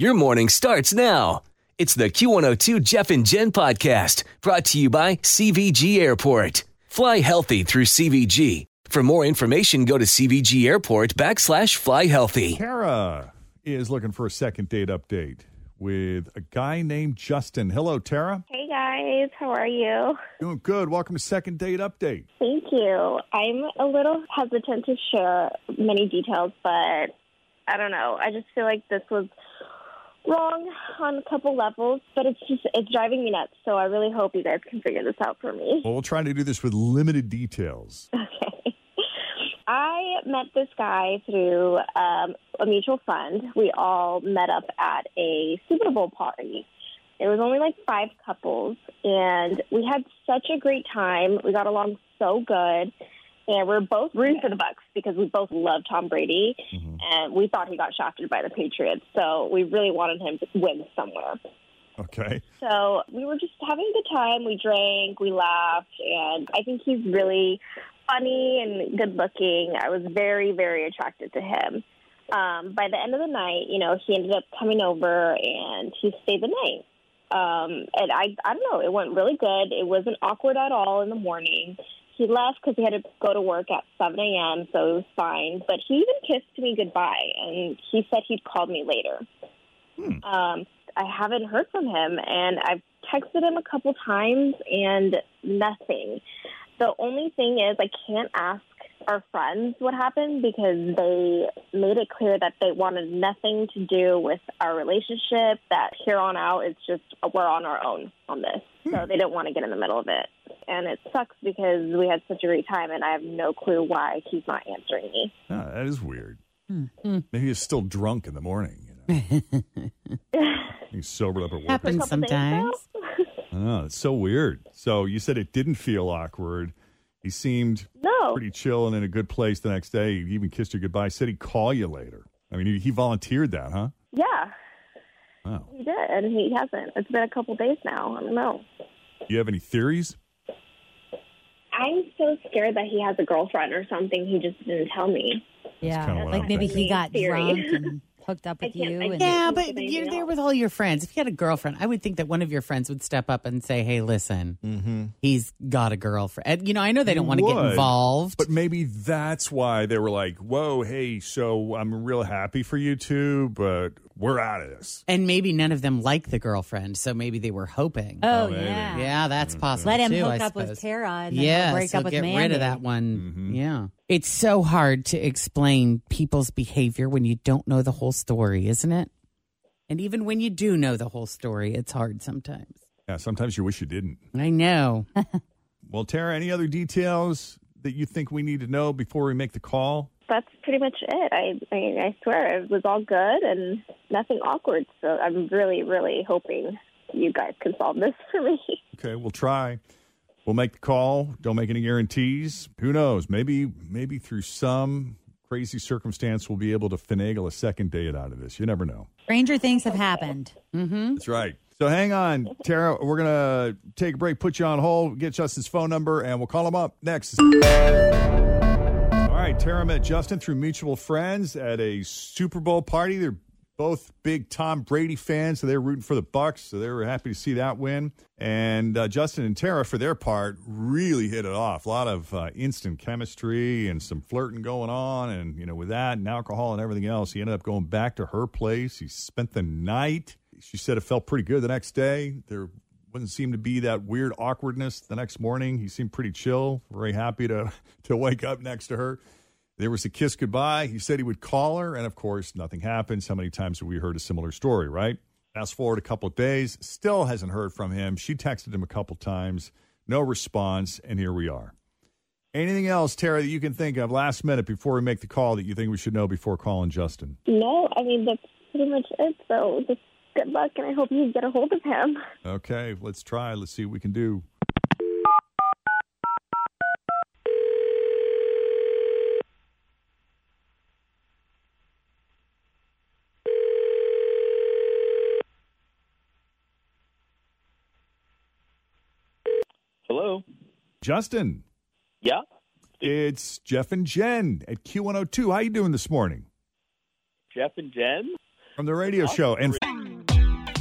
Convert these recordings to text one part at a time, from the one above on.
Your morning starts now. It's the Q102 Jeff and Jen podcast brought to you by CVG Airport. Fly healthy through CVG. For more information, go to CVG Airport backslash fly healthy. Tara is looking for a second date update with a guy named Justin. Hello, Tara. Hey guys, how are you? Doing good. Welcome to Second Date Update. Thank you. I'm a little hesitant to share many details, but I don't know. I just feel like this was wrong on a couple levels, but it's just it's driving me nuts. So I really hope you guys can figure this out for me. Well, we'll try to do this with limited details. Okay. I met this guy through um, a mutual friend. We all met up at a Super Bowl party. It was only like five couples, and we had such a great time. We got along so good, and we're both rooting for the Bucks because we both love Tom Brady, and we thought he got shafted by the Patriots. So we really wanted him to win somewhere. Okay. So we were just having a good time. We drank, we laughed, and I think he's really funny and good looking. I was very, very attracted to him. Um, by the end of the night, you know, he ended up coming over and he stayed the night. Um, and I, I don't know, it went really good. It wasn't awkward at all in the morning. He left because he had to go to work at 7 a.m., so it was fine. But he even kissed me goodbye, and he said he'd call me later. Um, I haven't heard from him, and I've texted him a couple times, and nothing. The only thing is, I can't ask our friends what happened because they made it clear that they wanted nothing to do with our relationship. That here on out, it's just we're on our own on this, so hmm. they didn't want to get in the middle of it. And it sucks because we had such a great time, and I have no clue why he's not answering me. Ah, that is weird. Hmm. Hmm. Maybe he's still drunk in the morning. You know? he's sobered up at work. Happens sometimes. ago. Oh, ah, it's so weird. So you said it didn't feel awkward. He seemed No. pretty chill and in a good place the next day. He even kissed you goodbye. Said he'd call you later. I mean, he, he volunteered that, huh? Yeah, Wow. he did, and he hasn't. It's been a couple days now. I don't know. Do you have any theories? I'm so scared that he has a girlfriend or something. He just didn't tell me. Yeah, like maybe thinking. he got Theory. drunk and hooked up with you. And yeah, think but you're there with all your friends. If you had a girlfriend, I would think that one of your friends would step up and say, "Hey, listen, Mm-hmm. he's got a girlfriend." You know, I know they don't want to get would, involved. But maybe that's why they were like, whoa, hey, so I'm real happy for you two, but we're out of this. and maybe none of them like the girlfriend, so maybe they were hoping. Oh, maybe. yeah. yeah, that's possible. Let him too, hook I up with. Tara and then yeah, break so up with get Mandy. rid of that one. Mm-hmm. Yeah, it's so hard to explain people's behavior when you don't know the whole story, isn't it? And even when you do know the whole story, it's hard sometimes. Yeah, sometimes you wish you didn't. I know. Well, Tara, any other details that you think we need to know before we make the call? That's pretty much it. I, I, I swear it was all good and nothing awkward. So I'm really, really hoping you guys can solve this for me. Okay, we'll try. We'll make the call. Don't make any guarantees. Who knows? Maybe, maybe through some crazy circumstance, we'll be able to finagle a second date out of this. You never know. Stranger things have happened. Mm-hmm. That's right. So hang on, Tara. We're gonna take a break, put you on hold, get Justin's phone number, and we'll call him up next. All right, Tara met Justin through mutual friends at a Super Bowl party. They're both big Tom Brady fans, so they're rooting for the Bucks. So they were happy to see that win. And uh, Justin and Tara, for their part, really hit it off. A lot of uh, instant chemistry and some flirting going on, and you know, with that and alcohol and everything else, he ended up going back to her place. He spent the night. she said it felt pretty good the next day. There wouldn't seem to be that weird awkwardness the next morning. He seemed pretty chill, very happy to to wake up next to her. There was a kiss goodbye. He said he would call her, and of course, nothing happens. How many times have we heard a similar story, right? Fast forward a couple of days, still hasn't heard from him. She texted him a couple times, no response, and here we are. Anything else, Tara, that you can think of last minute before we make the call that you think we should know before calling Justin? No, I mean that's pretty much it. So just good luck, and I hope you get a hold of him. Okay, let's try. Let's see what we can do. Hello. Justin, Yeah. it's Jeff and Jen at Q102. How are you doing this morning? Jeff and Jen. From the radio show. And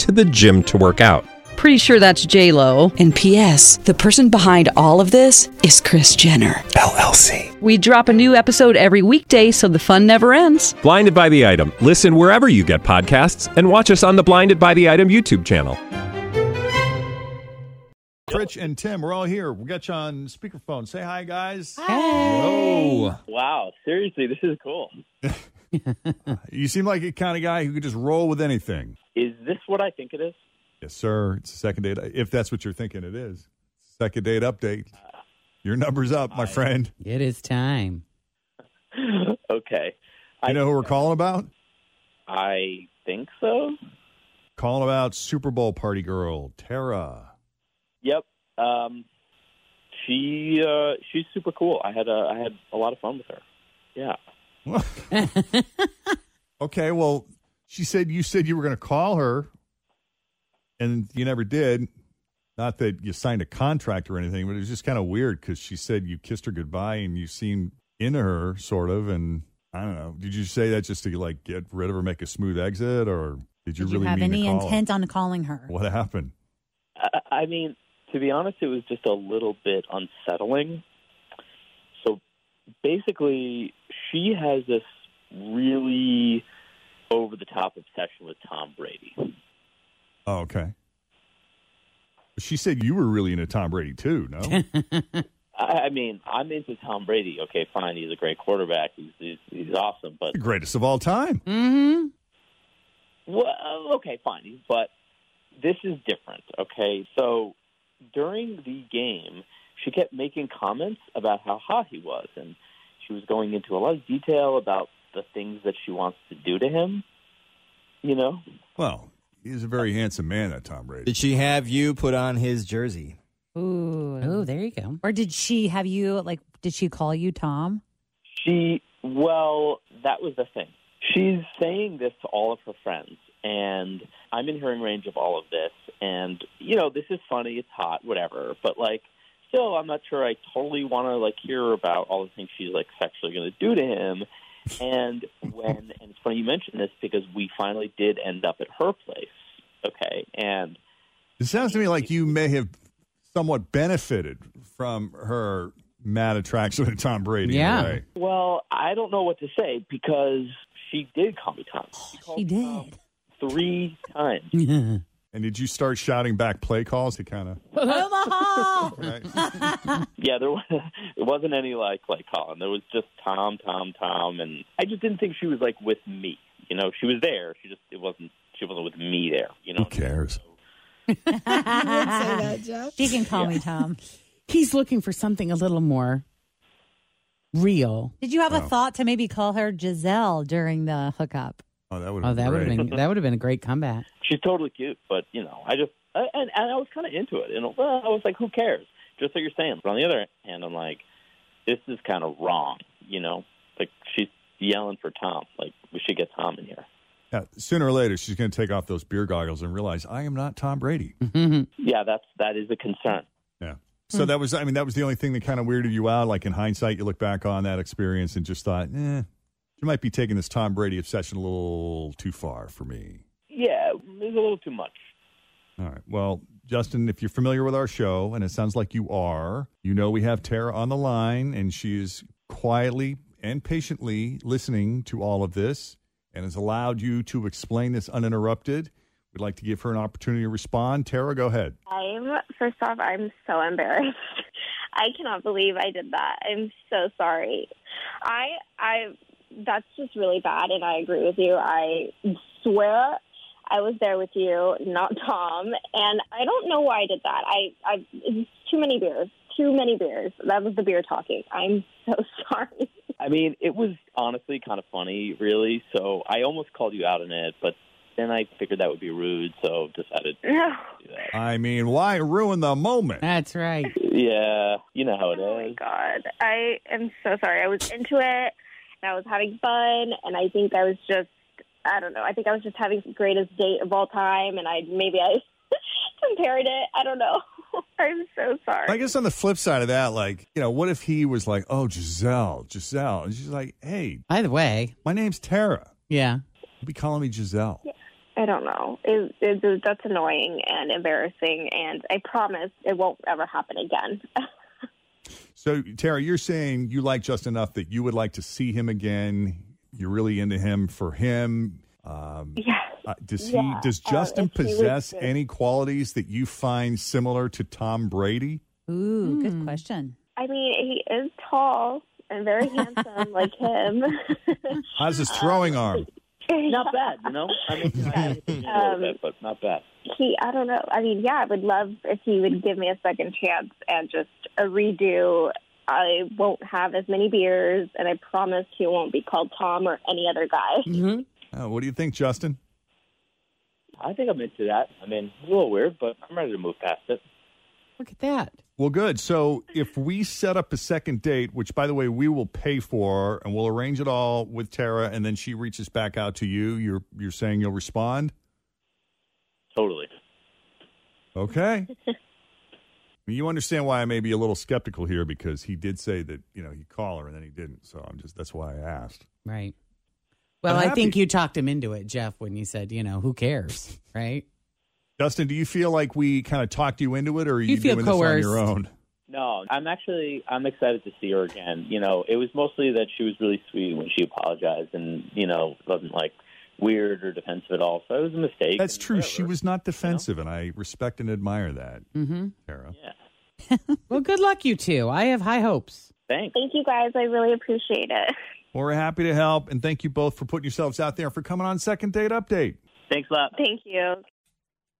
to the gym to work out. Pretty sure that's J Lo. And P.S. The person behind all of this is Kris Jenner. LLC. We drop a new episode every weekday, so the fun never ends. Blinded by the item. Listen wherever you get podcasts, and watch us on the Blinded by the Item YouTube channel. Rich and Tim, we're all here. We got you on speakerphone. Say hi, guys. Oh, Wow. Seriously, this is cool. You seem like a kind of guy who could just roll with anything. Is this what I think it is? Yes, sir. It's a second date. If that's what you're thinking it is. Second date update. Your number's up, my friend. It is time. okay. You know who we're calling about? I think so. Calling about Super Bowl party girl, Tara. Yep. Um, she uh, she's super cool. I had a I had a lot of fun with her. Yeah. Okay, well, she said you said you were going to call her, and you never did. Not that you signed a contract or anything, but it was just kind of weird because she said you kissed her goodbye and you seemed into her, sort of. And I don't know. Did you say that just to like get rid of her, make a smooth exit, or did you Did really you have mean any to call her? intent on calling her? What happened? I, I mean, to be honest, it was just a little bit unsettling. So basically, she has this really over the top obsession with Tom Brady. Oh, okay. She said you were really into Tom Brady too. No. I, I mean, I'm into Tom Brady. Okay, fine, he's a great quarterback. He's he's, he's awesome, but the greatest of all time. Mm-hmm. Well, okay, fine. But this is different, okay? So during the game, she kept making comments about how hot he was, and she was going into a lot of detail about the things that she wants to do to him. You know? Well, he's a very handsome man, that Tom Brady. Did she have you put on his jersey? Ooh. Oh, there you go. Or did she have you, like, did she call you Tom? She, well, that was the thing. She's saying this to all of her friends, and I'm in hearing range of all of this. And, you know, this is funny, it's hot, whatever. But, like, still, I'm not sure I totally want to, like, hear about all the things she's, like, sexually going to do to him. And when, and it's funny you mentioned this because we finally did end up at her place, okay? And It sounds to me like you may have somewhat benefited from her mad attraction to Tom Brady. Yeah. way. Well, I don't know what to say because she did call me Tom. She She me Tom did. three times. And did you start shouting back play calls to kind of? Omaha! Yeah, there was it wasn't any like like Colin. There was just Tom, Tom, Tom, and I just didn't think she was like with me. You know, she was there. She just it wasn't she wasn't with me there. You know, Who cares? she can call me Tom. He's looking for something a little more real. Did you have a oh. thought to maybe call her Giselle during the hookup? Oh, that would. Oh, that would have been that would have been a great comeback. She's totally cute, but you know, I just I, and and I was kind of into it. And well, I was like, who cares? Just like you're saying. But on the other hand, I'm like, this is kind of wrong. You know, like she's yelling for Tom. Like we should get Tom in here. Yeah, sooner or later, she's going to take off those beer goggles and realize I am not Tom Brady. Yeah, that's that is a concern. Yeah. So that was, I mean, that was the only thing that kind of weirded you out. Like in hindsight, you look back on that experience and just thought, eh, you might be taking this Tom Brady obsession a little too far for me. Yeah, it was a little too much. All right. Well, Justin, if you're familiar with our show, and it sounds like you are, you know we have Tara on the line, and she is quietly and patiently listening to all of this and has allowed you to explain this uninterrupted. We'd like to give her an opportunity to respond. Tara, go ahead. I'm first off, I'm so embarrassed. I cannot believe I did that. I'm so sorry. I I that's just really bad and I agree with you. I swear I was there with you, not Tom, and I don't know why I did that. I I too many beers. Too many beers. That was the beer talking. I'm so sorry. I mean, it was honestly kind of funny, really. So I almost called you out on it, but then I figured that would be rude, so decided. I mean, why ruin the moment? That's right. Yeah, you know how it is. Oh my god. I am so sorry. I was into it and I was having fun and I think I was just I don't know. I think I was just having the greatest date of all time and I maybe I compared it. I don't know. I'm so sorry. I guess on the flip side of that, like, you know, what if he was like, oh, Giselle, Giselle? And she's like, hey, By the way, my name's Tara. yeah. You'll be calling me Giselle. I don't know. It, it, that's annoying and embarrassing, and I promise it won't ever happen again. So, Tara, you're saying you like just enough that you would like to see him again. You're really into him for him. Um, yeah. uh, does Yeah. he? Does Uh, Justin if he was possess any qualities that you find similar to Tom Brady? Ooh, Hmm. good question. I mean, he is tall and very handsome, like him. How's his throwing arm? Not bad, you know. I mean, I had to think a little Um, bit, but not bad. he, I don't know. I mean, yeah, I would love if he would give me a second chance and just a redo. I won't have as many beers, and I promise he won't be called Tom or any other guy. Uh, what do you think, Justin? I think I'm into that. I mean, it's a little weird, but I'm ready to move past it. Look at that. Well, good. So, if we set up a second date, which by the way we will pay for, and we'll arrange it all with Tara, and then she reaches back out to you, you're you're saying you'll respond? Totally. Okay. you understand why I may be a little skeptical here because he did say that you know he'd call her and then he didn't. So I'm just that's why I asked. Right. Well, I'm I think you talked him into it, Jeff, when you said, you know, who cares, right? Dustin, do you feel like we kind of talked you into it, or are you, You feel doing this on your own? No, I'm actually I'm excited to see her again. You know, it was mostly that she was really sweet when she apologized, and you know, wasn't like weird or defensive at all. So it was a mistake. That's true. whatever. She was not defensive, and I respect and admire that, Mm-hmm. Tara. Yeah. Well, good luck, you two. I have high hopes. Thanks. Thank you guys. I really appreciate it. Well, we're happy to help, and thank you both for putting yourselves out there for coming on Second Date Update. Thanks a lot. Thank you.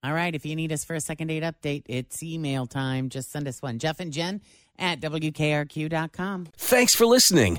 All right. If you need us for a second date update, it's email time. Just send us one. Jeff and Jen at WKRQ.com. Thanks for listening